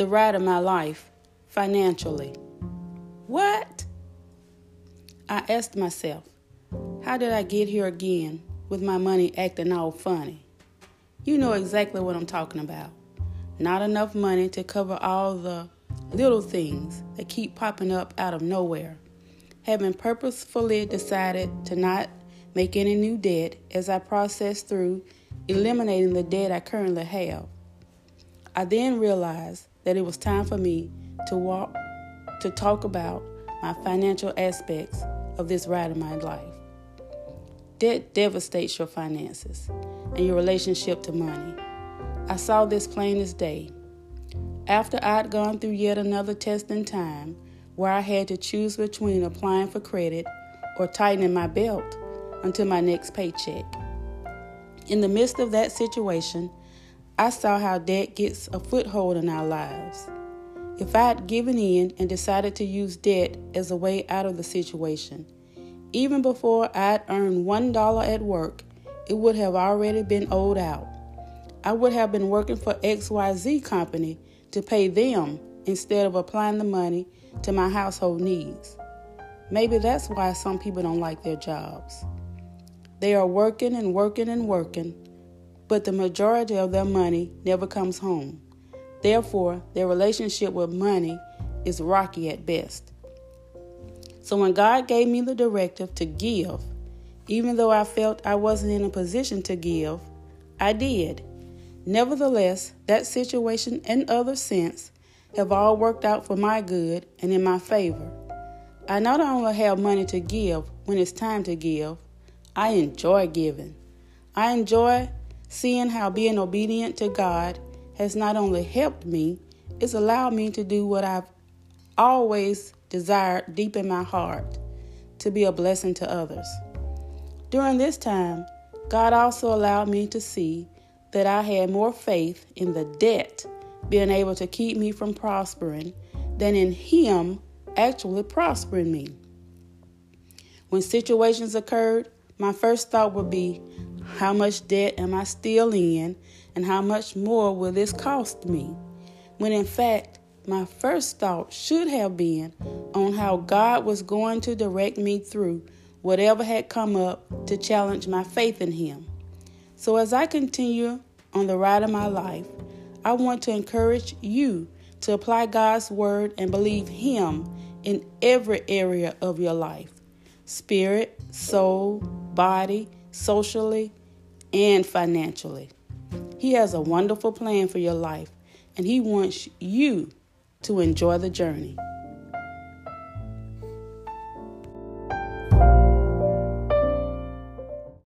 the ride of my life financially. What? I asked myself, how did I get here again with my money acting all funny? You know exactly what I'm talking about. Not enough money to cover all the little things that keep popping up out of nowhere. Having purposefully decided to not make any new debt as I process through eliminating the debt I currently have. I then realized that it was time for me to walk to talk about my financial aspects of this ride of my life. Debt devastates your finances and your relationship to money. I saw this plain as day. After I'd gone through yet another test in time where I had to choose between applying for credit or tightening my belt until my next paycheck. In the midst of that situation, I saw how debt gets a foothold in our lives. If I had given in and decided to use debt as a way out of the situation, even before I'd earned $1 at work, it would have already been owed out. I would have been working for XYZ Company to pay them instead of applying the money to my household needs. Maybe that's why some people don't like their jobs. They are working and working and working, but the majority of their money never comes home. Therefore, their relationship with money is rocky at best. So when God gave me the directive to give, even though I felt I wasn't in a position to give, I did. Nevertheless, that situation and other since have all worked out for my good and in my favor. I not only have money to give when it's time to give, I enjoy giving. I enjoy seeing how being obedient to God has not only helped me, it's allowed me to do what I've always desired deep in my heart to be a blessing to others. During this time, God also allowed me to see that I had more faith in the debt being able to keep me from prospering than in Him actually prospering me. When situations occurred, my first thought would be how much debt am I still in and how much more will this cost me? When in fact, my first thought should have been on how God was going to direct me through whatever had come up to challenge my faith in Him. So, as I continue on the ride of my life, I want to encourage you to apply God's Word and believe Him in every area of your life spirit, soul, body, socially, and financially. He has a wonderful plan for your life, and He wants you to enjoy the journey.